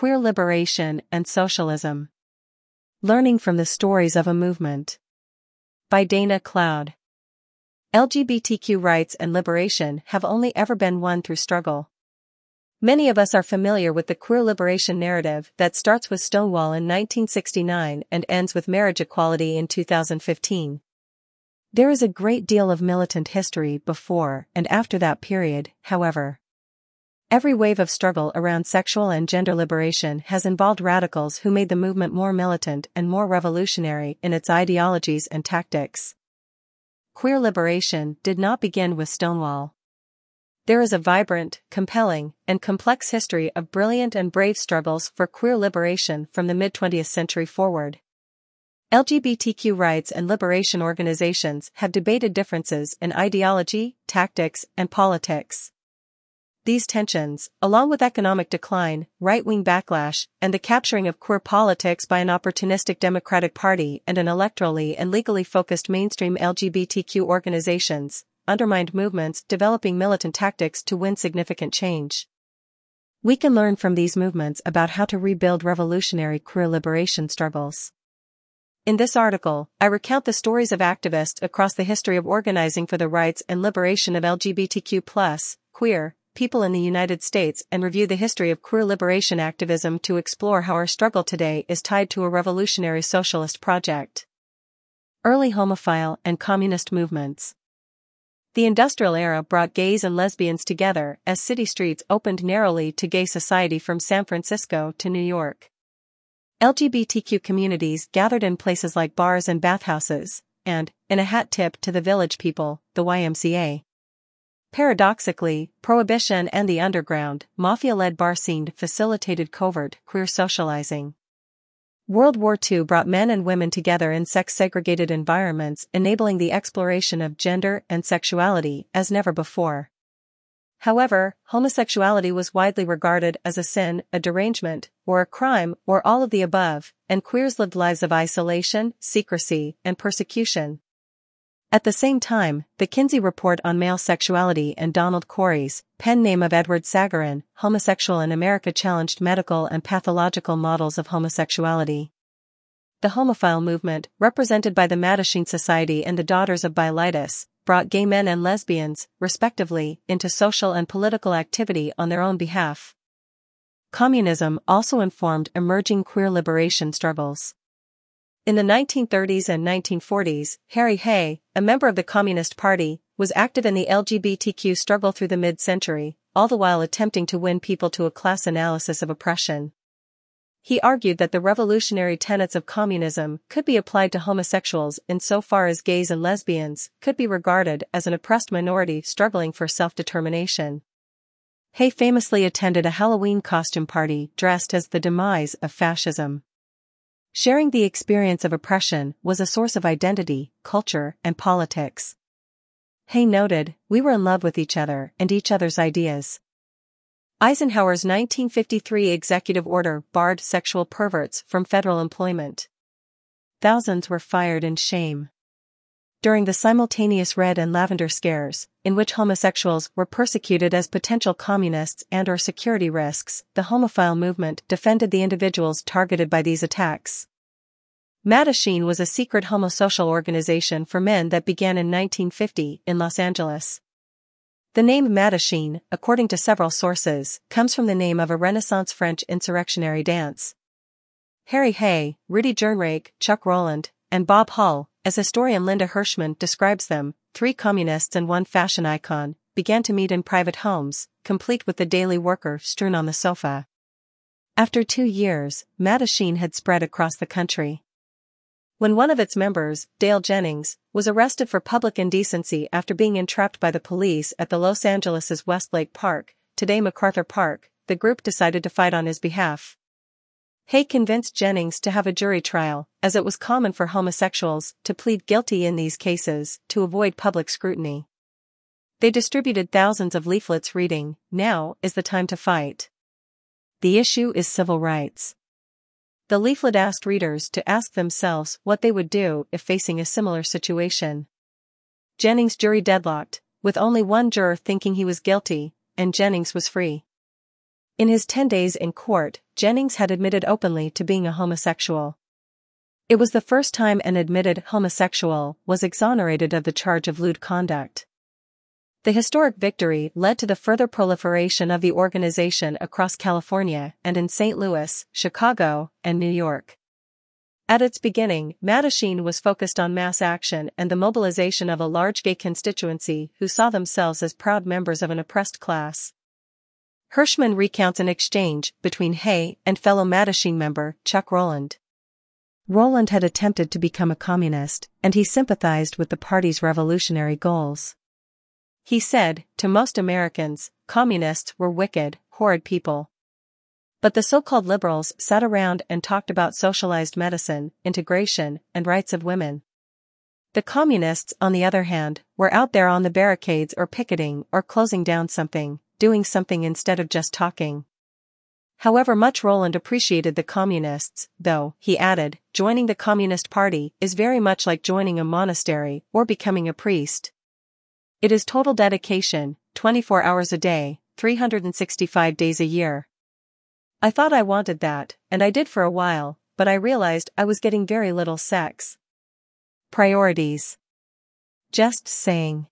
Queer Liberation and Socialism. Learning from the Stories of a Movement. By Dana Cloud. LGBTQ rights and liberation have only ever been won through struggle. Many of us are familiar with the queer liberation narrative that starts with Stonewall in 1969 and ends with marriage equality in 2015. There is a great deal of militant history before and after that period, however. Every wave of struggle around sexual and gender liberation has involved radicals who made the movement more militant and more revolutionary in its ideologies and tactics queer liberation did not begin with Stonewall. There is a vibrant, compelling, and complex history of brilliant and brave struggles for queer liberation from the mid 20th century forward. LGBTQ rights and liberation organizations have debated differences in ideology, tactics, and politics. These tensions, along with economic decline, right-wing backlash, and the capturing of queer politics by an opportunistic Democratic Party and an electorally and legally focused mainstream LGBTQ organizations, undermined movements developing militant tactics to win significant change. We can learn from these movements about how to rebuild revolutionary queer liberation struggles. In this article, I recount the stories of activists across the history of organizing for the rights and liberation of LGBTQ+, queer, people in the United States and review the history of queer liberation activism to explore how our struggle today is tied to a revolutionary socialist project. Early homophile and communist movements. The industrial era brought gays and lesbians together as city streets opened narrowly to gay society from San Francisco to New York. LGBTQ communities gathered in places like bars and bathhouses, and, in a hat tip to the village people, the YMCA. Paradoxically, Prohibition and the underground, mafia-led bar scene facilitated covert, queer socializing. World War II brought men and women together in sex-segregated environments enabling the exploration of gender and sexuality as never before. However, homosexuality was widely regarded as a sin, a derangement, or a crime, or all of the above, and queers lived lives of isolation, secrecy, and persecution. At the same time, the Kinsey Report on Male Sexuality and Donald Cory's pen name of Edward Sagarin, Homosexual in America challenged medical and pathological models of homosexuality. The homophile movement, represented by the Mattachine Society and the Daughters of Bilitis, brought gay men and lesbians, respectively, into social and political activity on their own behalf. Communism also informed emerging queer liberation struggles. In the 1930s and 1940s, Harry Hay, a member of the Communist Party, was active in the LGBTQ struggle through the mid-century, all the while attempting to win people to a class analysis of oppression. He argued that the revolutionary tenets of communism could be applied to homosexuals insofar as gays and lesbians could be regarded as an oppressed minority struggling for self-determination. Hay famously attended a Halloween costume party dressed as the demise of fascism. Sharing the experience of oppression was a source of identity, culture, and politics. Hay noted, we were in love with each other and each other's ideas. Eisenhower's 1953 executive order barred sexual perverts from federal employment. Thousands were fired in shame. During the simultaneous red and lavender scares, in which homosexuals were persecuted as potential communists and or security risks, the homophile movement defended the individuals targeted by these attacks. Mattachine was a secret homosocial organization for men that began in 1950 in Los Angeles. The name Mattachine, according to several sources, comes from the name of a Renaissance French insurrectionary dance. Harry Hay, Rudy Gernreich, Chuck Rowland, and Bob Hull, as historian Linda Hirshman describes them, three communists and one fashion icon, began to meet in private homes, complete with the daily worker strewn on the sofa. After two years, Mattachine had spread across the country. When one of its members, Dale Jennings, was arrested for public indecency after being entrapped by the police at the Los Angeles' Westlake Park, today MacArthur Park, the group decided to fight on his behalf. Hay convinced Jennings to have a jury trial, as it was common for homosexuals to plead guilty in these cases to avoid public scrutiny. They distributed thousands of leaflets reading, Now is the time to fight. The issue is civil rights. The leaflet asked readers to ask themselves what they would do if facing a similar situation. Jennings' jury deadlocked, with only one juror thinking he was guilty, and Jennings was free. In his 10 days in court, Jennings had admitted openly to being a homosexual. It was the first time an admitted homosexual was exonerated of the charge of lewd conduct. The historic victory led to the further proliferation of the organization across California and in St. Louis, Chicago, and New York. At its beginning, Mattachine was focused on mass action and the mobilization of a large gay constituency who saw themselves as proud members of an oppressed class. Hirshman recounts an exchange between Hay and fellow Mattachine member Chuck Rowland. Rowland had attempted to become a communist, and he sympathized with the party's revolutionary goals. He said, to most Americans, communists were wicked, horrid people. But the so-called liberals sat around and talked about socialized medicine, integration, and rights of women. The communists, on the other hand, were out there on the barricades or picketing or closing down something, doing something instead of just talking. However much Rowland appreciated the communists, though, he added, joining the Communist Party is very much like joining a monastery or becoming a priest. It is total dedication, 24 hours a day, 365 days a year. I thought I wanted that, and I did for a while, but I realized I was getting very little sex. Priorities. Just saying.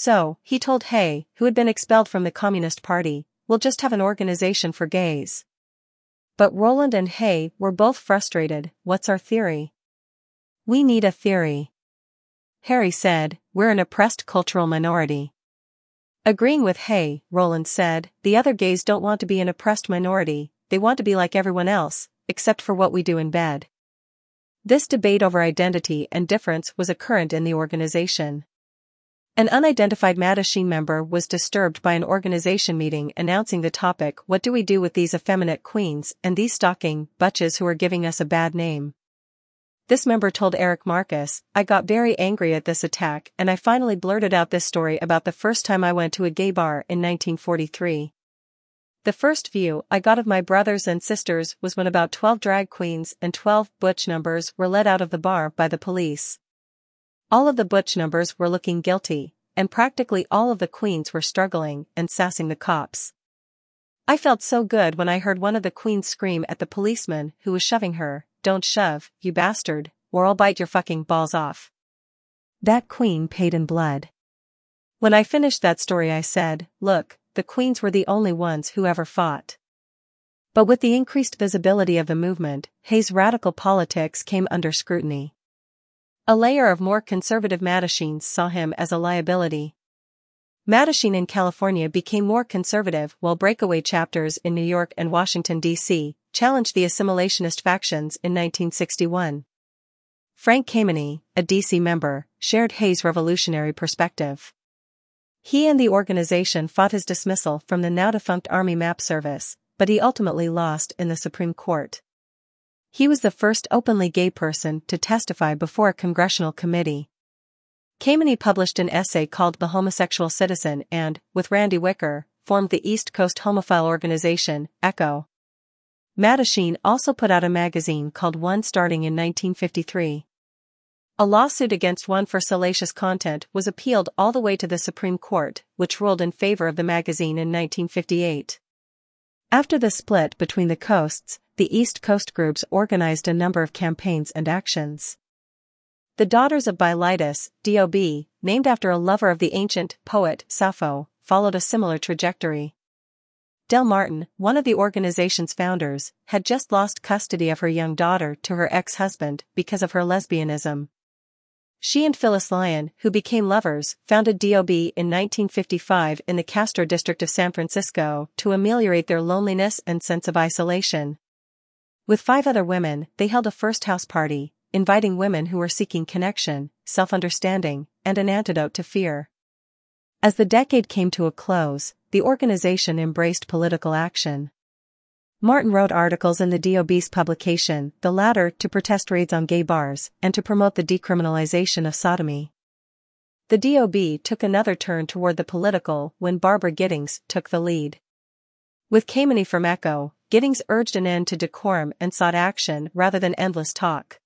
So, he told Hay, who had been expelled from the Communist Party, we'll just have an organization for gays. But Rowland and Hay were both frustrated, what's our theory? We need a theory. Harry said, we're an oppressed cultural minority. Agreeing with Hay, Rowland said, the other gays don't want to be an oppressed minority, they want to be like everyone else, except for what we do in bed. This debate over identity and difference was a current in the organization. An unidentified Mattachine member was disturbed by an organization meeting announcing the topic What do we do with these effeminate queens and these stalking butches who are giving us a bad name? This member told Eric Marcus, I got very angry at this attack and I finally blurted out this story about the first time I went to a gay bar in 1943. The first view I got of my brothers and sisters was when about 12 drag queens and 12 butch numbers were let out of the bar by the police. All of the butch numbers were looking guilty, and practically all of the queens were struggling and sassing the cops. I felt so good when I heard one of the queens scream at the policeman who was shoving her, Don't shove, you bastard, or I'll bite your fucking balls off. That queen paid in blood. When I finished that story, I said, Look, the queens were the only ones who ever fought. But with the increased visibility of the movement, Hay's radical politics came under scrutiny. A layer of more conservative Mattachines saw him as a liability. Mattachine in California became more conservative while breakaway chapters in New York and Washington, D.C., challenged the assimilationist factions in 1961. Frank Kameny, a D.C. member, shared Hay's revolutionary perspective. He and the organization fought his dismissal from the now-defunct Army Map Service, but he ultimately lost in the Supreme Court. He was the first openly gay person to testify before a congressional committee. Kameny published an essay called The Homosexual Citizen and, with Randy Wicker, formed the East Coast homophile organization, ECHO. Mattachine also put out a magazine called One starting in 1953. A lawsuit against One for salacious content was appealed all the way to the Supreme Court, which ruled in favor of the magazine in 1958. After the split between the coasts, the East Coast groups organized a number of campaigns and actions. The Daughters of Bilitis, DOB, named after a lover of the ancient poet Sappho, followed a similar trajectory. Del Martin, one of the organization's founders, had just lost custody of her young daughter to her ex-husband because of her lesbianism. She and Phyllis Lyon, who became lovers, founded DOB in 1955 in the Castro district of San Francisco to ameliorate their loneliness and sense of isolation. With five other women, they held a first house party, inviting women who were seeking connection, self-understanding, and an antidote to fear. As the decade came to a close, the organization embraced political action. Martin wrote articles in the DOB's publication, the Ladder to protest raids on gay bars and to promote the decriminalization of sodomy. The DOB took another turn toward the political when Barbara Gittings took the lead. With Kameny from Echo, Gittings urged an end to decorum and sought action rather than endless talk.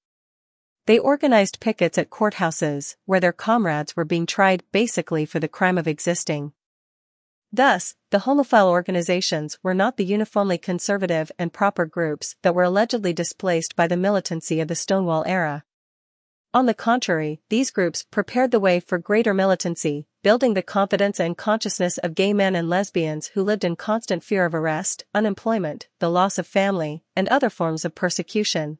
They organized pickets at courthouses where their comrades were being tried basically for the crime of existing. Thus, the homophile organizations were not the uniformly conservative and proper groups that were allegedly displaced by the militancy of the Stonewall era. On the contrary, these groups prepared the way for greater militancy, building the confidence and consciousness of gay men and lesbians who lived in constant fear of arrest, unemployment, the loss of family, and other forms of persecution.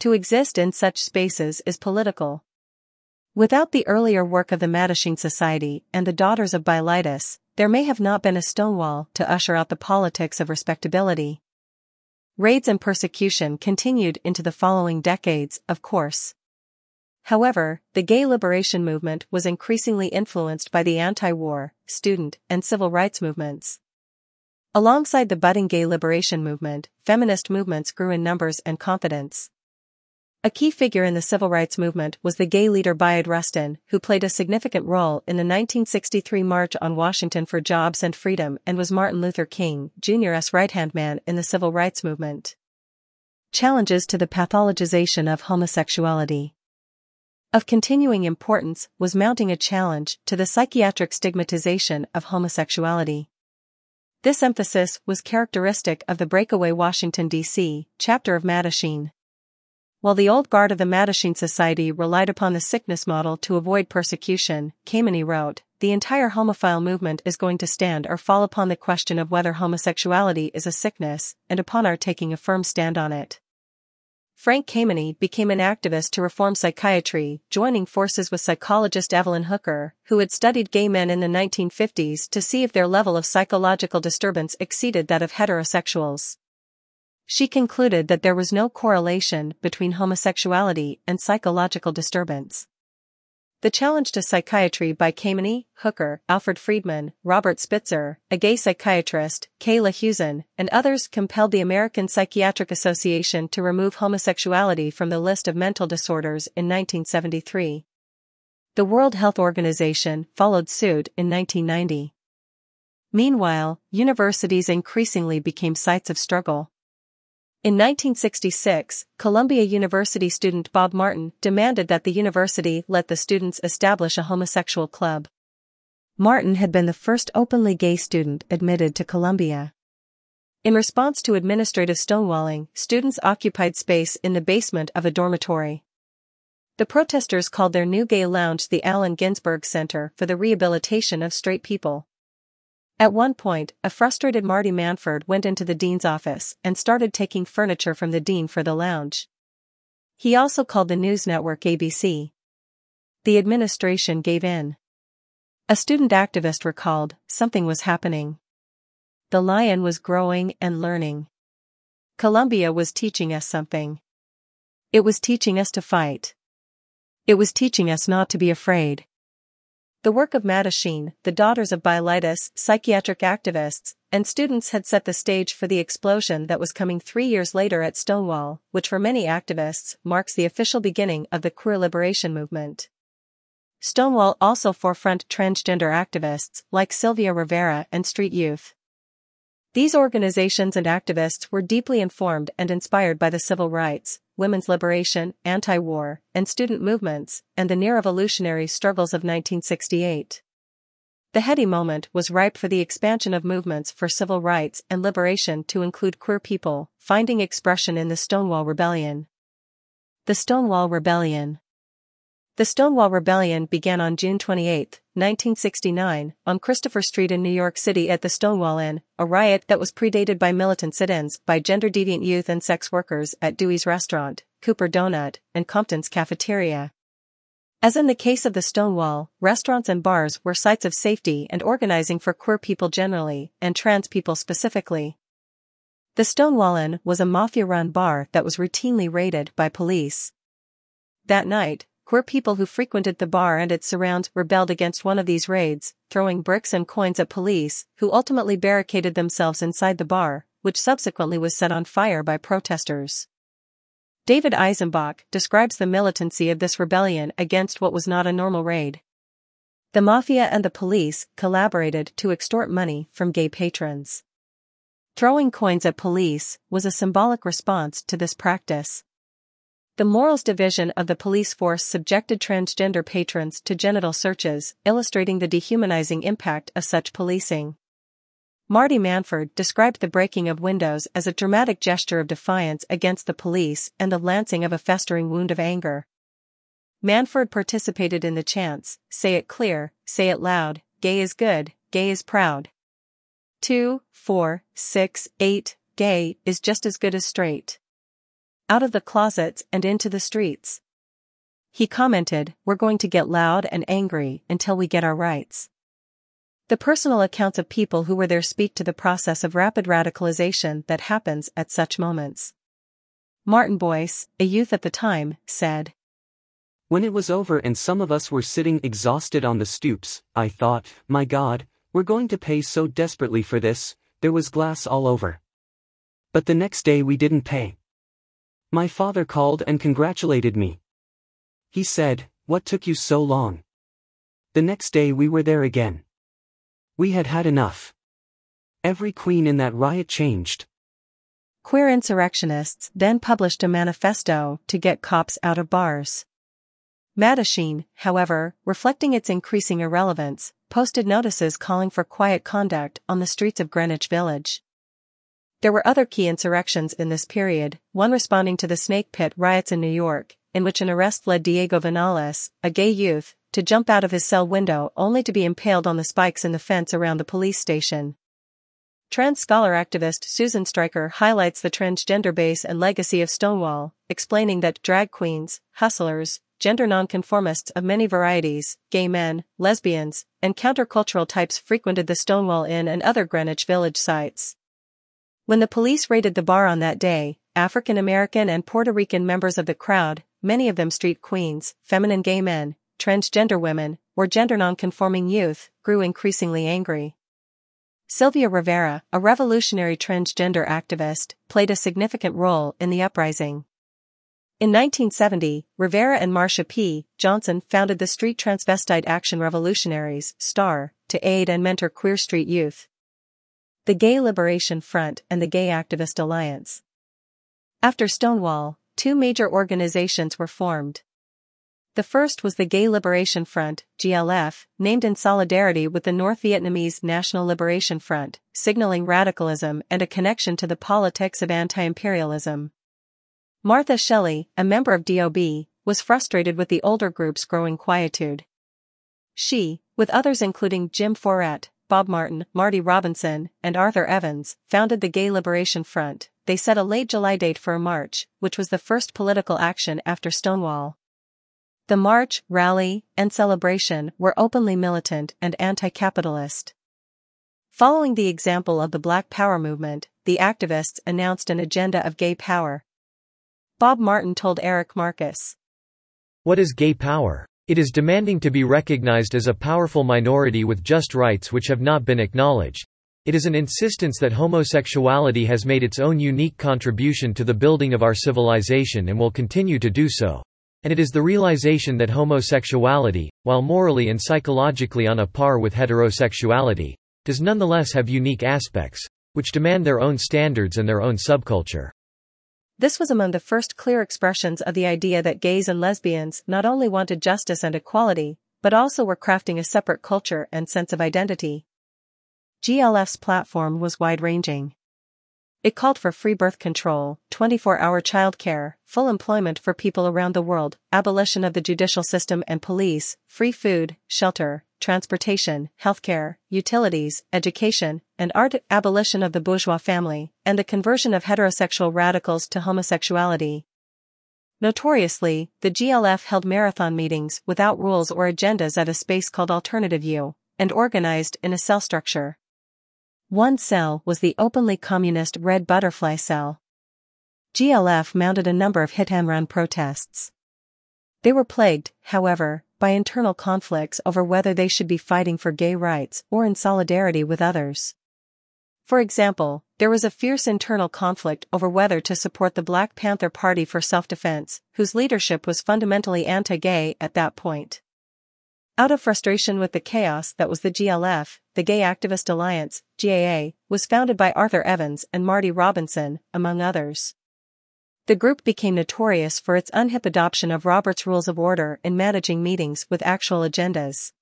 To exist in such spaces is political. Without the earlier work of the Mattachine Society and the Daughters of Bilitis, there may have not been a Stonewall to usher out the politics of respectability. Raids and persecution continued into the following decades, of course. However, the gay liberation movement was increasingly influenced by the anti-war, student, and civil rights movements. Alongside the budding gay liberation movement, feminist movements grew in numbers and confidence. A key figure in the civil rights movement was the gay leader Bayard Rustin, who played a significant role in the 1963 March on Washington for Jobs and Freedom and was Martin Luther King, Jr.'s right-hand man in the civil rights movement. Challenges to the pathologization of homosexuality. Of continuing importance was mounting a challenge to the psychiatric stigmatization of homosexuality. This emphasis was characteristic of the breakaway Washington, D.C. chapter of Mattachine. While the old guard of the Mattachine Society relied upon the sickness model to avoid persecution, Kameny wrote, the entire homophile movement is going to stand or fall upon the question of whether homosexuality is a sickness, and upon our taking a firm stand on it. Frank Kameny became an activist to reform psychiatry, joining forces with psychologist Evelyn Hooker, who had studied gay men in the 1950s to see if their level of psychological disturbance exceeded that of heterosexuals. She concluded that there was no correlation between homosexuality and psychological disturbance. The Challenge to Psychiatry by Kameny, Hooker, Alfred Freedman, Robert Spitzer, a gay psychiatrist, Kay Lahusen, and others compelled the American Psychiatric Association to remove homosexuality from the list of mental disorders in 1973. The World Health Organization followed suit in 1990. Meanwhile, universities increasingly became sites of struggle. In 1966, Columbia University student Bob Martin demanded that the university let the students establish a homosexual club. Martin had been the first openly gay student admitted to Columbia. In response to administrative stonewalling, students occupied space in the basement of a dormitory. The protesters called their new gay lounge the Allen Ginsberg Center for the Rehabilitation of Straight People. At one point, a frustrated Marty Manford went into the dean's office and started taking furniture from the dean for the lounge. He also called the news network ABC. The administration gave in. A student activist recalled, something was happening. The lion was growing and learning. Columbia was teaching us something. It was teaching us to fight. It was teaching us not to be afraid. The work of Mattachine, the Daughters of Bilitis, psychiatric activists, and students had set the stage for the explosion that was coming three years later at Stonewall, which for many activists marks the official beginning of the queer liberation movement. Stonewall also forefront transgender activists like Sylvia Rivera and Street Youth. These organizations and activists were deeply informed and inspired by the civil rights, women's liberation, anti-war, and student movements, and the near-revolutionary struggles of 1968. The heady moment was ripe for the expansion of movements for civil rights and liberation to include queer people, finding expression in the Stonewall Rebellion. The Stonewall Rebellion the Stonewall Rebellion began on June 28, 1969, on Christopher Street in New York City at the Stonewall Inn, a riot that was predated by militant sit-ins by gender-deviant youth and sex workers at Dewey's Restaurant, Cooper Donut, and Compton's Cafeteria. As in the case of the Stonewall, restaurants and bars were sites of safety and organizing for queer people generally, and trans people specifically. The Stonewall Inn was a mafia-run bar that was routinely raided by police. That night, Queer people who frequented the bar and its surrounds rebelled against one of these raids, throwing bricks and coins at police, who ultimately barricaded themselves inside the bar, which subsequently was set on fire by protesters. David Eisenbach describes the militancy of this rebellion against what was not a normal raid. The mafia and the police collaborated to extort money from gay patrons. Throwing coins at police was a symbolic response to this practice. The Morals Division of the police force subjected transgender patrons to genital searches, illustrating the dehumanizing impact of such policing. Marty Manford described the breaking of windows as a dramatic gesture of defiance against the police and the lancing of a festering wound of anger. Manford participated in the chants, say it clear, say it loud, gay is good, gay is proud. 2, 4, 6, 8, gay is just as good as straight. Out of the closets and into the streets. He commented, We're going to get loud and angry until we get our rights. The personal accounts of people who were there speak to the process of rapid radicalization that happens at such moments. Martin Boyce, a youth at the time, said, When it was over and some of us were sitting exhausted on the stoops, I thought, my God, we're going to pay so desperately for this, there was glass all over. But the next day we didn't pay. My father called and congratulated me. He said, What took you so long? The next day we were there again. We had had enough. Every queen in that riot changed. Queer insurrectionists then published a manifesto to get cops out of bars. Mattachine, however, reflecting its increasing irrelevance, posted notices calling for quiet conduct on the streets of Greenwich Village. There were other key insurrections in this period, one responding to the Snake Pit riots in New York, in which an arrest led Diego Vinales, a gay youth, to jump out of his cell window only to be impaled on the spikes in the fence around the police station. Trans scholar activist Susan Stryker highlights the transgender base and legacy of Stonewall, explaining that drag queens, hustlers, gender nonconformists of many varieties, gay men, lesbians, and countercultural types frequented the Stonewall Inn and other Greenwich Village sites. When the police raided the bar on that day, African American and Puerto Rican members of the crowd, many of them street queens, feminine gay men, transgender women, or gender nonconforming youth, grew increasingly angry. Sylvia Rivera, a revolutionary transgender activist, played a significant role in the uprising. In 1970, Rivera and Marsha P. Johnson founded the Street Transvestite Action Revolutionaries, STAR, to aid and mentor queer street youth the Gay Liberation Front and the Gay Activist Alliance. After Stonewall, two major organizations were formed. The first was the Gay Liberation Front, GLF, named in solidarity with the North Vietnamese National Liberation Front, signaling radicalism and a connection to the politics of anti-imperialism. Martha Shelley, a member of DOB, was frustrated with the older group's growing quietude. She, with others including Jim Fouratt, Bob Martin, Marty Robinson, and Arthur Evans, founded the Gay Liberation Front. They set a late July date for a march, which was the first political action after Stonewall. The march, rally, and celebration were openly militant and anti-capitalist. Following the example of the Black Power movement, the activists announced an agenda of gay power. Bob Martin told Eric Marcus. What is gay power? It is demanding to be recognized as a powerful minority with just rights which have not been acknowledged. It is an insistence that homosexuality has made its own unique contribution to the building of our civilization and will continue to do so. And it is the realization that homosexuality, while morally and psychologically on a par with heterosexuality, does nonetheless have unique aspects, which demand their own standards and their own subculture. This was among the first clear expressions of the idea that gays and lesbians not only wanted justice and equality, but also were crafting a separate culture and sense of identity. GLF's platform was wide-ranging. It called for free birth control, 24-hour childcare, full employment for people around the world, abolition of the judicial system and police, free food, shelter, transportation, healthcare, utilities, education, and art, abolition of the bourgeois family, and the conversion of heterosexual radicals to homosexuality. Notoriously, the GLF held marathon meetings without rules or agendas at a space called Alternative U, and organized in a cell structure. One cell was the openly communist Red Butterfly Cell. GLF mounted a number of hit and run protests. They were plagued, however, by internal conflicts over whether they should be fighting for gay rights or in solidarity with others. For example, there was a fierce internal conflict over whether to support the Black Panther Party for self-defense, whose leadership was fundamentally anti-gay at that point. Out of frustration with the chaos that was the GLF, the Gay Activist Alliance, GAA, was founded by Arthur Evans and Marty Robinson, among others. The group became notorious for its unhip adoption of Robert's Rules of Order in managing meetings with actual agendas.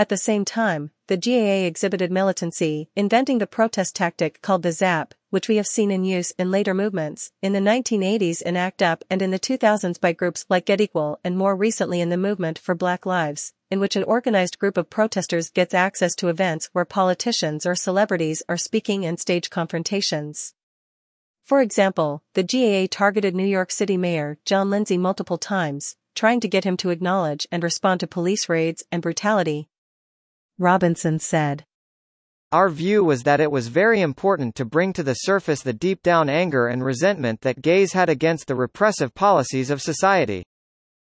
At the same time, the GAA exhibited militancy, inventing the protest tactic called the ZAP, which we have seen in use in later movements, in the 1980s in ACT UP and in the 2000s by groups like Get Equal and more recently in the Movement for Black Lives, in which an organized group of protesters gets access to events where politicians or celebrities are speaking and stage confrontations. For example, the GAA targeted New York City Mayor John Lindsay multiple times, trying to get him to acknowledge and respond to police raids and brutality, Robinson said. Our view was that it was very important to bring to the surface the deep down anger and resentment that gays had against the repressive policies of society.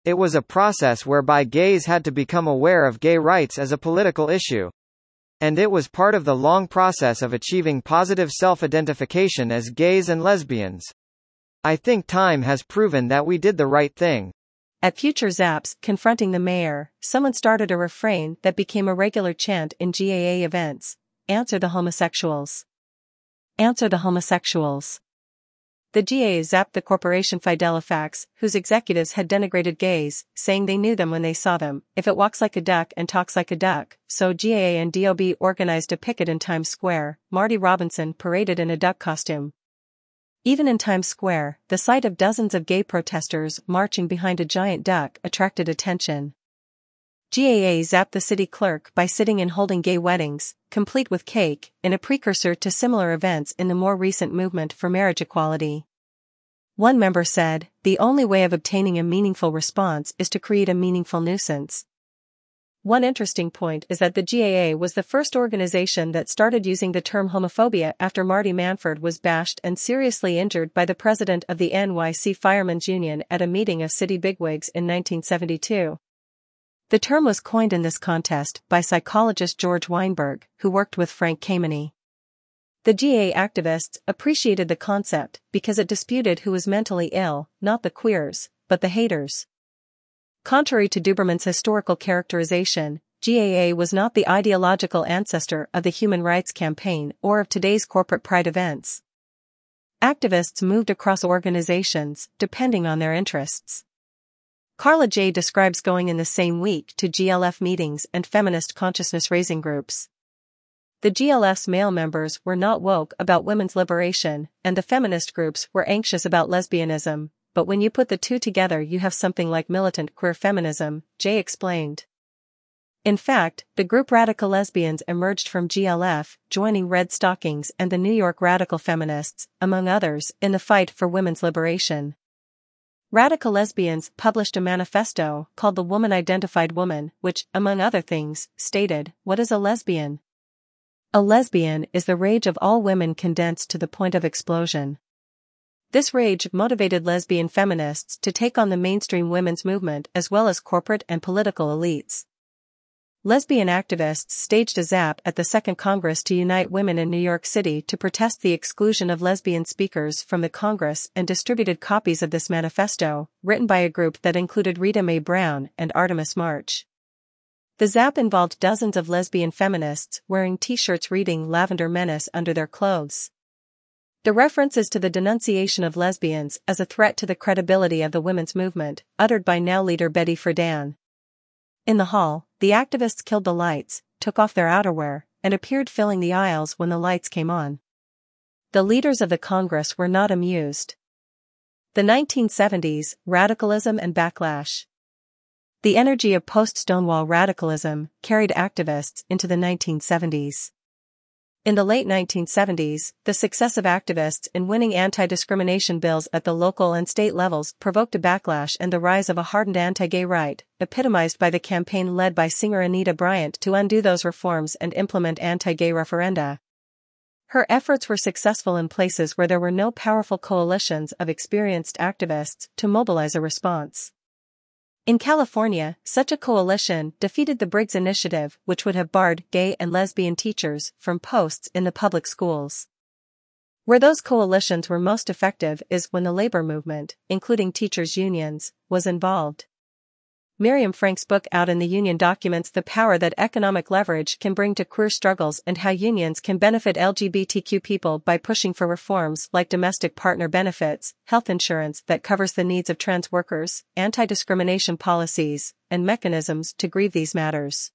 It was a process whereby gays had to become aware of gay rights as a political issue. And it was part of the long process of achieving positive self-identification as gays and lesbians. I think time has proven that we did the right thing. At future zaps confronting the mayor, someone started a refrain that became a regular chant in GAA events Answer the homosexuals. Answer the homosexuals. The GAA zapped the corporation Fidelifacts, whose executives had denigrated gays, saying they knew them when they saw them, if it walks like a duck and talks like a duck, so GAA and DOB organized a picket in Times Square, Marty Robinson paraded in a duck costume, even in Times Square, the sight of dozens of gay protesters marching behind a giant duck attracted attention. GAA zapped the city clerk by sitting and holding gay weddings, complete with cake, in a precursor to similar events in the more recent movement for marriage equality. One member said, the only way of obtaining a meaningful response is to create a meaningful nuisance. One interesting point is that the GAA was the first organization that started using the term homophobia after Marty Manford was bashed and seriously injured by the president of the NYC Firemen's Union at a meeting of city bigwigs in 1972. The term was coined in this contest by psychologist George Weinberg, who worked with Frank Kameny. The GA activists appreciated the concept because it disputed who was mentally ill, not the queers, but the haters. Contrary to Duberman's historical characterization, GAA was not the ideological ancestor of the Human Rights Campaign or of today's corporate pride events. Activists moved across organizations, depending on their interests. Karla Jay. describes going in the same week to GLF meetings and feminist consciousness raising groups. The GLF's male members were not woke about women's liberation, and the feminist groups were anxious about lesbianism, but when you put the two together you have something like militant queer feminism, Jay explained. In fact, the group Radical Lesbians emerged from GLF, joining Red Stockings and the New York Radical Feminists, among others, in the fight for women's liberation. Radical Lesbians published a manifesto called The Woman Identified Woman, which, among other things, stated, What is a lesbian? A lesbian is the rage of all women condensed to the point of explosion. This rage motivated lesbian feminists to take on the mainstream women's movement as well as corporate and political elites. Lesbian activists staged a zap at the Second Congress to unite women in New York City to protest the exclusion of lesbian speakers from the Congress and distributed copies of this manifesto, written by a group that included Rita Mae Brown and Artemis March. The zap involved dozens of lesbian feminists wearing t-shirts reading Lavender Menace under their clothes. The references to the denunciation of lesbians as a threat to the credibility of the women's movement, uttered by now leader Betty Friedan. In the hall, the activists killed the lights, took off their outerwear, and appeared filling the aisles when the lights came on. The leaders of the Congress were not amused. The 1970s, radicalism and backlash. The energy of post-Stonewall radicalism carried activists into the 1970s. In the late 1970s, the success of activists in winning anti-discrimination bills at the local and state levels provoked a backlash and the rise of a hardened anti-gay right, epitomized by the campaign led by singer Anita Bryant to undo those reforms and implement anti-gay referenda. Her efforts were successful in places where there were no powerful coalitions of experienced activists to mobilize a response. In California, such a coalition defeated the Briggs Initiative, which would have barred gay and lesbian teachers from posts in the public schools. Where those coalitions were most effective is when the labor movement, including teachers' unions, was involved. Miriam Frank's book Out in the Union documents the power that economic leverage can bring to queer struggles and how unions can benefit LGBTQ people by pushing for reforms like domestic partner benefits, health insurance that covers the needs of trans workers, anti-discrimination policies, and mechanisms to grieve these matters.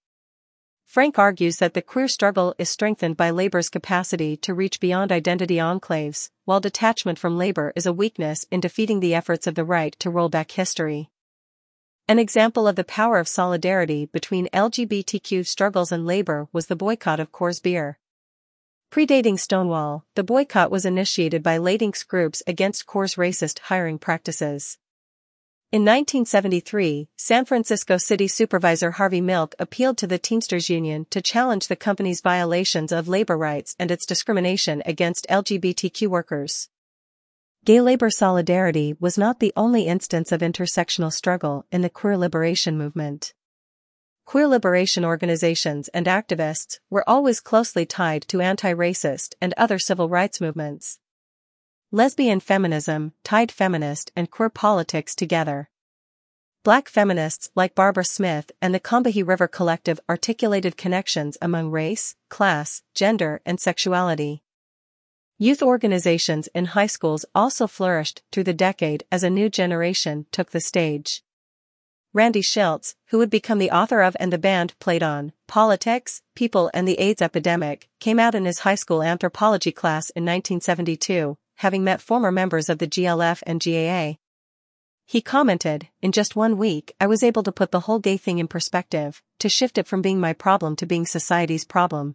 Frank argues that the queer struggle is strengthened by labor's capacity to reach beyond identity enclaves, while detachment from labor is a weakness in defeating the efforts of the right to roll back history. An example of the power of solidarity between LGBTQ struggles and labor was the boycott of Coors beer. Predating Stonewall, the boycott was initiated by Latinx groups against Coors' racist hiring practices. In 1973, San Francisco City Supervisor Harvey Milk appealed to the Teamsters Union to challenge the company's violations of labor rights and its discrimination against LGBTQ workers. Gay labor solidarity was not the only instance of intersectional struggle in the queer liberation movement. Queer liberation organizations and activists were always closely tied to anti-racist and other civil rights movements. Lesbian feminism tied feminist and queer politics together. Black feminists like Barbara Smith and the Combahee River Collective articulated connections among race, class, gender, and sexuality. Youth organizations in high schools also flourished through the decade as a new generation took the stage. Randy Shilts, who would become the author of and the band played on Politics, People and the AIDS Epidemic, came out in his high school anthropology class in 1972, having met former members of the GLF and GAA. He commented, In just one week, I was able to put the whole gay thing in perspective, to shift it from being my problem to being society's problem.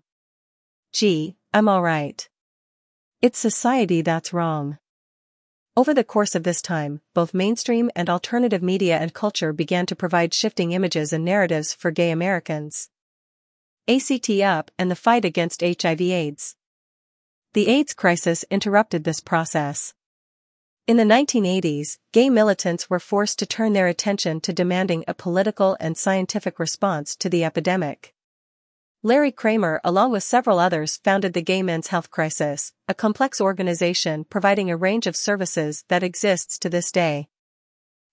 Gee, I'm alright. It's society that's wrong. Over the course of this time, both mainstream and alternative media and culture began to provide shifting images and narratives for gay Americans. ACT UP and the fight against HIV/AIDS. The AIDS crisis interrupted this process. In the 1980s, gay militants were forced to turn their attention to demanding a political and scientific response to the epidemic. Larry Kramer along with several others founded the Gay Men's Health Crisis, a complex organization providing a range of services that exists to this day.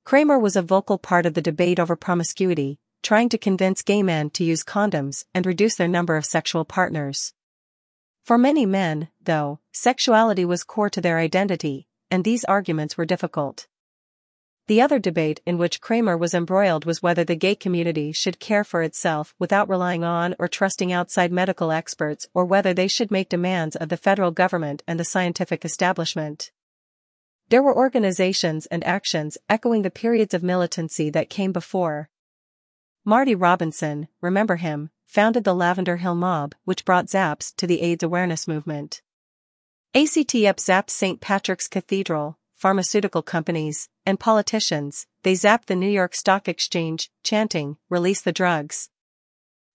Kramer was a vocal part of the debate over promiscuity, trying to convince gay men to use condoms and reduce their number of sexual partners. For many men, though, sexuality was core to their identity, and these arguments were difficult. The other debate in which Kramer was embroiled was whether the gay community should care for itself without relying on or trusting outside medical experts or whether they should make demands of the federal government and the scientific establishment. There were organizations and actions echoing the periods of militancy that came before. Marty Robinson, remember him, founded the Lavender Hill Mob, which brought ZAPS to the AIDS awareness movement. ACT UP zapped St. Patrick's Cathedral, pharmaceutical companies, and politicians, they zapped the New York Stock Exchange, chanting, release the drugs.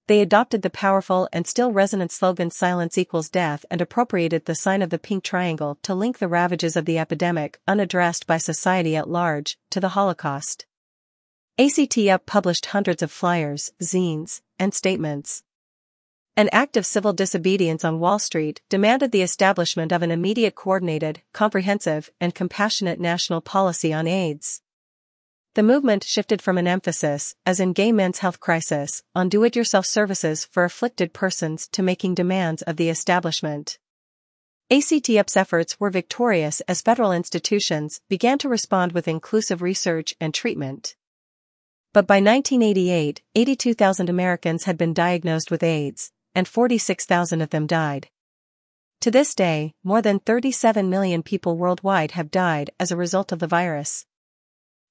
They adopted the powerful and still resonant slogan silence equals death and appropriated the sign of the pink triangle to link the ravages of the epidemic, unaddressed by society at large, to the Holocaust. ACT UP published hundreds of flyers, zines, and statements. An act of civil disobedience on Wall Street demanded the establishment of an immediate coordinated, comprehensive, and compassionate national policy on AIDS. The movement shifted from an emphasis, as in gay men's health crisis, on do-it-yourself services for afflicted persons to making demands of the establishment. ACT UP's efforts were victorious as federal institutions began to respond with inclusive research and treatment. But by 1988, 82,000 Americans had been diagnosed with AIDS, and 46,000 of them died. To this day, more than 37 million people worldwide have died as a result of the virus.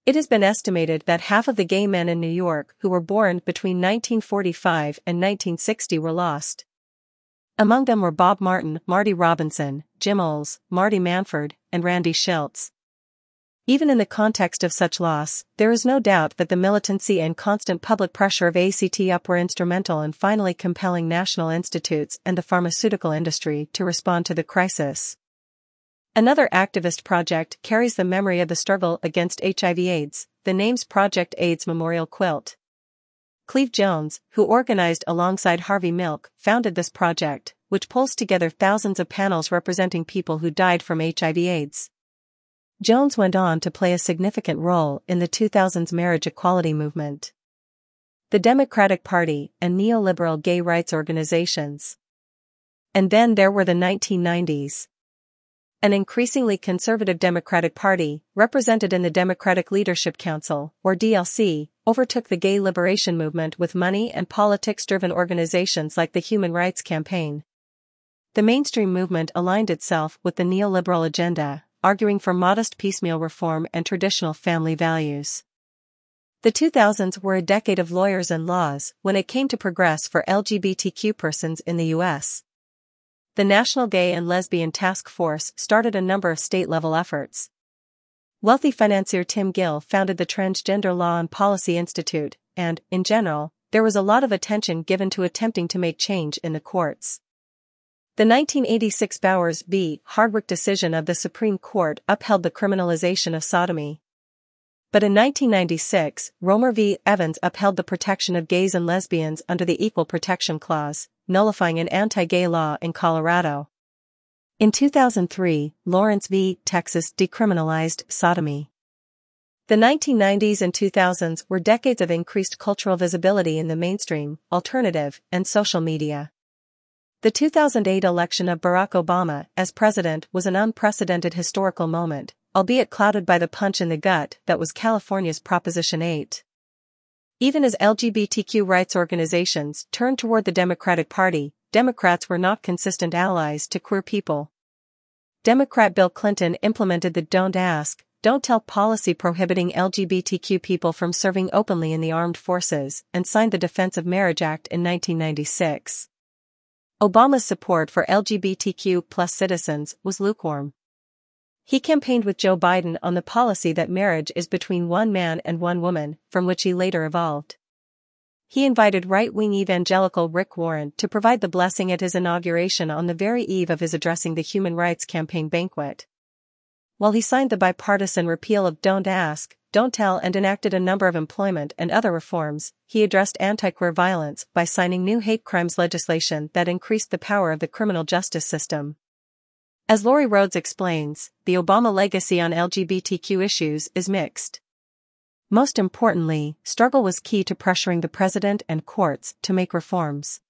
It has been estimated that half of the gay men in New York who were born between 1945 and 1960 were lost. Among them were Bob Martin, Marty Robinson, Jim Owles, Marty Manford, and Randy Shilts. Even in the context of such loss, there is no doubt that the militancy and constant public pressure of ACT UP were instrumental in finally compelling national institutes and the pharmaceutical industry to respond to the crisis. Another activist project carries the memory of the struggle against HIV/AIDS, the NAMES Project AIDS Memorial Quilt. Cleve Jones, who organized alongside Harvey Milk, founded this project, which pulls together thousands of panels representing people who died from HIV/AIDS. Jones went on to play a significant role in the 2000s marriage equality movement. the Democratic Party, and neoliberal gay rights organizations. And then there were the 1990s. An increasingly conservative Democratic Party, represented in the Democratic Leadership Council, or DLC, overtook the gay liberation movement with money and politics-driven organizations like the Human Rights Campaign. The mainstream movement aligned itself with the neoliberal agenda, arguing for modest piecemeal reform and traditional family values. The 2000s were a decade of lawyers and laws when it came to progress for LGBTQ persons in the US. The National Gay and Lesbian Task Force started a number of state-level efforts. Wealthy financier Tim Gill founded the Transgender Law and Policy Institute, and, in general, there was a lot of attention given to attempting to make change in the courts. The 1986 Bowers v. Hardwick decision of the Supreme Court upheld the criminalization of sodomy. But in 1996, Romer v. Evans upheld the protection of gays and lesbians under the Equal Protection Clause, nullifying an anti-gay law in Colorado. In 2003, Lawrence v. Texas decriminalized sodomy. The 1990s and 2000s were decades of increased cultural visibility in the mainstream, alternative, and social media. The 2008 election of Barack Obama as president was an unprecedented historical moment, albeit clouded by the punch in the gut that was California's Proposition 8. Even as LGBTQ rights organizations turned toward the Democratic Party, Democrats were not consistent allies to queer people. Democrat Bill Clinton implemented the Don't Ask, Don't Tell policy prohibiting LGBTQ people from serving openly in the armed forces and signed the Defense of Marriage Act in 1996. Obama's support for LGBTQ plus citizens was lukewarm. He campaigned with Joe Biden on the policy that marriage is between one man and one woman, from which he later evolved. He invited right-wing evangelical Rick Warren to provide the blessing at his inauguration on the very eve of his addressing the Human Rights Campaign banquet. While he signed the bipartisan repeal of Don't Ask, Don't Tell and enacted a number of employment and other reforms, he addressed anti-queer violence by signing new hate crimes legislation that increased the power of the criminal justice system. As Lori Rhodes explains, the Obama legacy on LGBTQ issues is mixed. Most importantly, struggle was key to pressuring the president and courts to make reforms.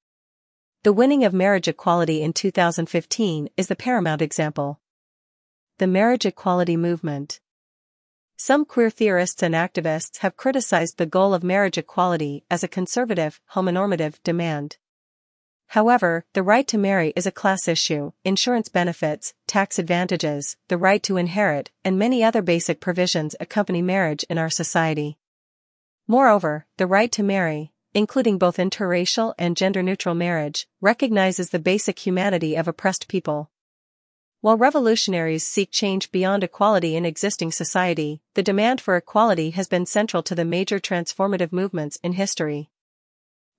The winning of marriage equality in 2015 is the paramount example. The marriage equality movement. Some queer theorists and activists have criticized the goal of marriage equality as a conservative, homonormative demand. However, the right to marry is a class issue, insurance benefits, tax advantages, the right to inherit, and many other basic provisions accompany marriage in our society. Moreover, the right to marry, including both interracial and gender-neutral marriage, recognizes the basic humanity of oppressed people. While revolutionaries seek change beyond equality in existing society, the demand for equality has been central to the major transformative movements in history.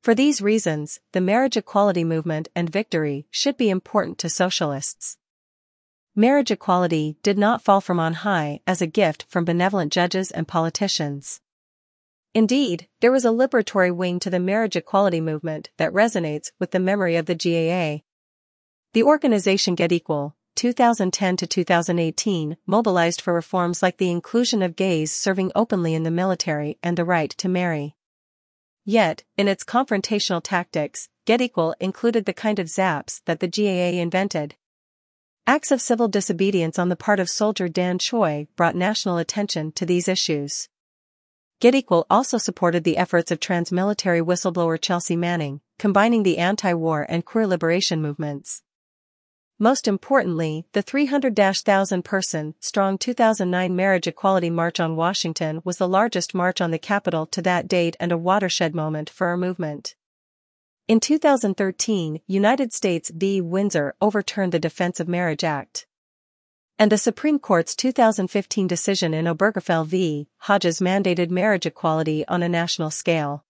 For these reasons, the marriage equality movement and victory should be important to socialists. Marriage equality did not fall from on high as a gift from benevolent judges and politicians. Indeed, there was a liberatory wing to the marriage equality movement that resonates with the memory of the GAA. The organization Get Equal, 2010 to 2018, mobilized for reforms like the inclusion of gays serving openly in the military and the right to marry. Yet, in its confrontational tactics, GetEqual included the kind of zaps that the GAA invented. Acts of civil disobedience on the part of soldier Dan Choi brought national attention to these issues. GetEqual also supported the efforts of trans-military whistleblower Chelsea Manning, combining the anti-war and queer liberation movements. Most importantly, the 300,000 person strong 2009 Marriage Equality March on Washington was the largest march on the Capitol to that date and a watershed moment for our movement. In 2013, United States v. Windsor overturned the Defense of Marriage Act. And the Supreme Court's 2015 decision in Obergefell v. Hodges mandated marriage equality on a national scale.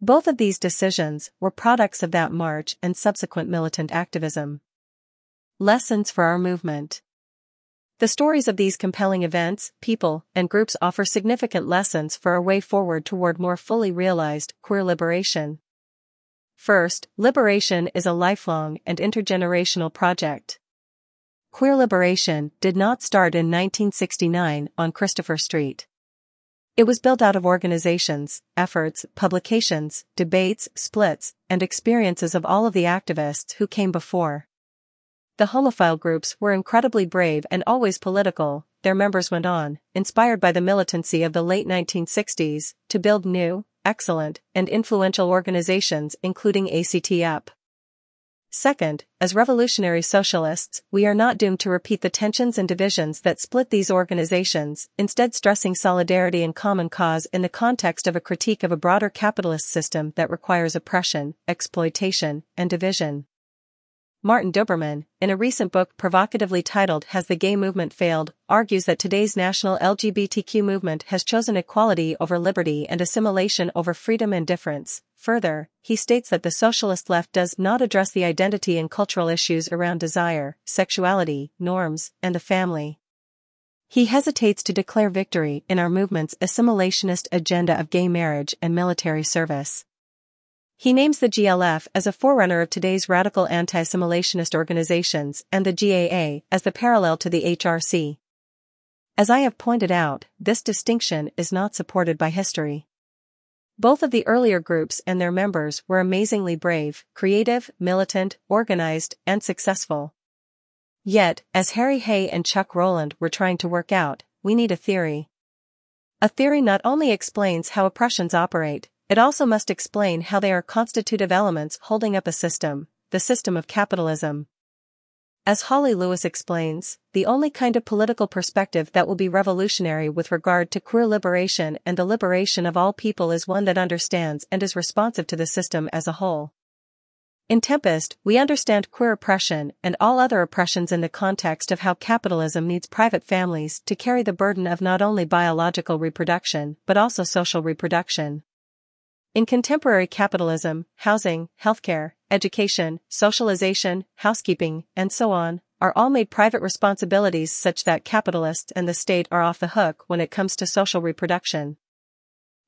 Both of these decisions were products of that march and subsequent militant activism. Lessons for our movement. The stories of these compelling events, people, and groups offer significant lessons for our way forward toward more fully realized queer liberation. First, liberation is a lifelong and intergenerational project. Queer liberation did not start in 1969 on Christopher Street. It was built out of organizations, efforts, publications, debates, splits, and experiences of all of the activists who came before. The homophile groups were incredibly brave and always political, their members went on, inspired by the militancy of the late 1960s, to build new, excellent, and influential organizations including ACT UP. Second, as revolutionary socialists, we are not doomed to repeat the tensions and divisions that split these organizations, instead stressing solidarity and common cause in the context of a critique of a broader capitalist system that requires oppression, exploitation, and division. Martin Duberman, in a recent book provocatively titled Has the Gay Movement Failed, argues that today's national LGBTQ movement has chosen equality over liberty and assimilation over freedom and difference. Further, he states that the socialist left does not address the identity and cultural issues around desire, sexuality, norms, and the family. He hesitates to declare victory in our movement's assimilationist agenda of gay marriage and military service. He names the GLF as a forerunner of today's radical anti-assimilationist organizations and the GAA as the parallel to the HRC. As I have pointed out, this distinction is not supported by history. Both of the earlier groups and their members were amazingly brave, creative, militant, organized, and successful. Yet, as Harry Hay and Chuck Rowland were trying to work out, we need a theory. A theory not only explains how oppressions operate, it also must explain how they are constitutive elements holding up a system, the system of capitalism. As Holly Lewis explains, the only kind of political perspective that will be revolutionary with regard to queer liberation and the liberation of all people is one that understands and is responsive to the system as a whole. In Tempest, we understand queer oppression and all other oppressions in the context of how capitalism needs private families to carry the burden of not only biological reproduction but also social reproduction. In contemporary capitalism, housing, healthcare, education, socialization, housekeeping, and so on, are all made private responsibilities such that capitalists and the state are off the hook when it comes to social reproduction.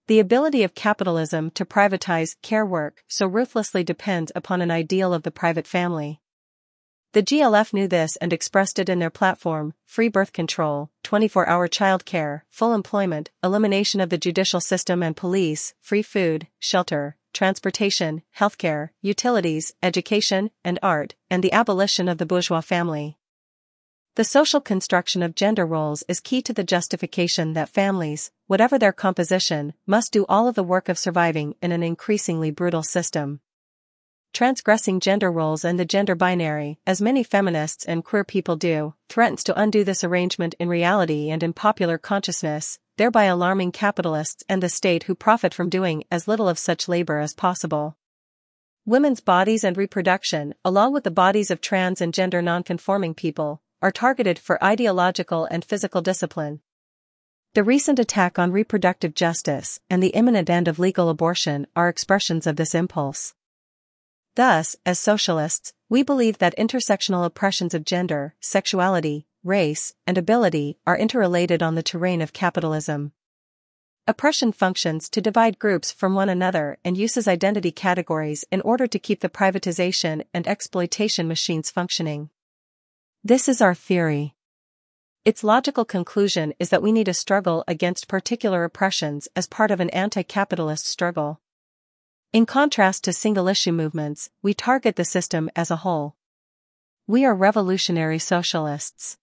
The ability of capitalism to privatize care work so ruthlessly depends upon an ideal of the private family. The GLF knew this and expressed it in their platform free birth control, 24 hour childcare, full employment, elimination of the judicial system and police, free food, shelter, transportation, healthcare, utilities, education, and art, and the abolition of the bourgeois family. The social construction of gender roles is key to the justification that families, whatever their composition, must do all of the work of surviving in an increasingly brutal system transgressing gender roles and the gender binary, as many feminists and queer people do, threatens to undo this arrangement in reality and in popular consciousness, thereby alarming capitalists and the state who profit from doing as little of such labor as possible. Women's bodies and reproduction, along with the bodies of trans and gender nonconforming people, are targeted for ideological and physical discipline. The recent attack on reproductive justice and the imminent end of legal abortion are expressions of this impulse. Thus, as socialists, we believe that intersectional oppressions of gender, sexuality, race, and ability are interrelated on the terrain of capitalism. Oppression functions to divide groups from one another and uses identity categories in order to keep the privatization and exploitation machines functioning. This is our theory. Its logical conclusion is that we need a struggle against particular oppressions as part of an anti-capitalist struggle. In contrast to single-issue movements, we target the system as a whole. We are revolutionary socialists.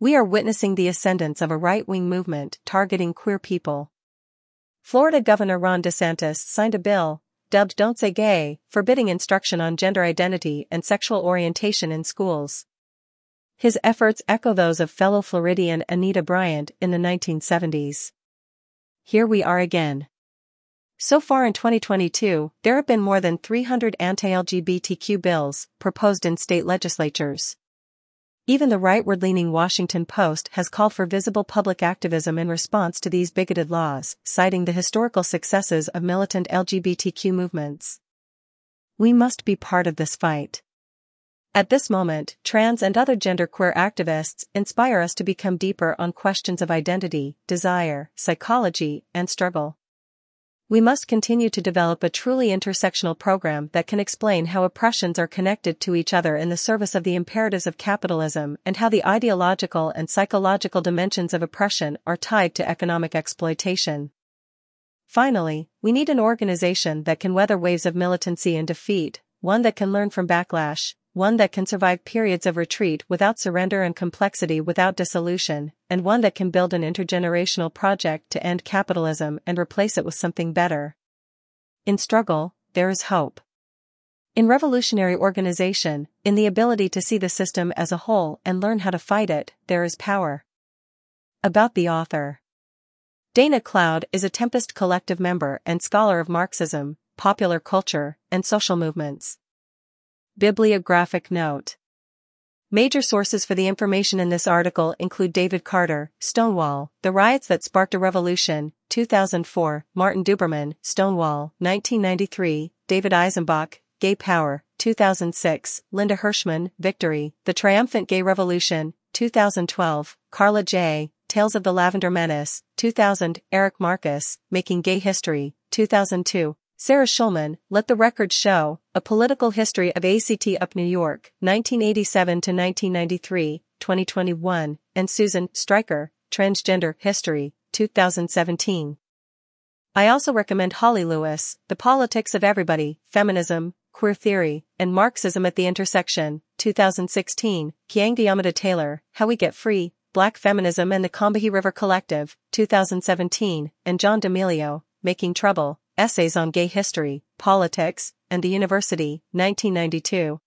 We are witnessing the ascendance of a right-wing movement targeting queer people. Florida Governor Ron DeSantis signed a bill, dubbed Don't Say Gay, forbidding instruction on gender identity and sexual orientation in schools. His efforts echo those of fellow Floridian Anita Bryant in the 1970s. Here we are again. So far in 2022, there have been more than 300 anti-LGBTQ bills proposed in state legislatures. Even the rightward-leaning Washington Post has called for visible public activism in response to these bigoted laws, citing the historical successes of militant LGBTQ movements. We must be part of this fight. At this moment, trans and other genderqueer activists inspire us to become deeper on questions of identity, desire, psychology, and struggle. We must continue to develop a truly intersectional program that can explain how oppressions are connected to each other in the service of the imperatives of capitalism and how the ideological and psychological dimensions of oppression are tied to economic exploitation. Finally, we need an organization that can weather waves of militancy and defeat, one that can learn from backlash, one that can survive periods of retreat without surrender and complexity without dissolution, and one that can build an intergenerational project to end capitalism and replace it with something better. In struggle, there is hope. In revolutionary organization, in the ability to see the system as a whole and learn how to fight it, there is power. About the author. Dana Cloud is a Tempest Collective member and scholar of Marxism, popular culture, and social movements. Bibliographic note. Major sources for the information in this article include David Carter, Stonewall, The Riots That Sparked a Revolution, 2004, Martin Duberman, Stonewall, 1993, David Eisenbach, Gay Power, 2006, Linda Hirshman, Victory, The Triumphant Gay Revolution, 2012, Karla Jay, Tales of the Lavender Menace, 2000, Eric Marcus, Making Gay History, 2002, Sarah Schulman, Let the Record Show, A Political History of ACT UP New York, 1987 to 1993, 2021, and Susan Stryker, Transgender History, 2017. I also recommend Holly Lewis, The Politics of Everybody, Feminism, Queer Theory, and Marxism at the Intersection, 2016, Keeanga-Yamahtta Taylor, How We Get Free, Black Feminism and the Combahee River Collective, 2017, and John D'Emilio, Making Trouble, Essays on Gay History, Politics, and the University, 1992.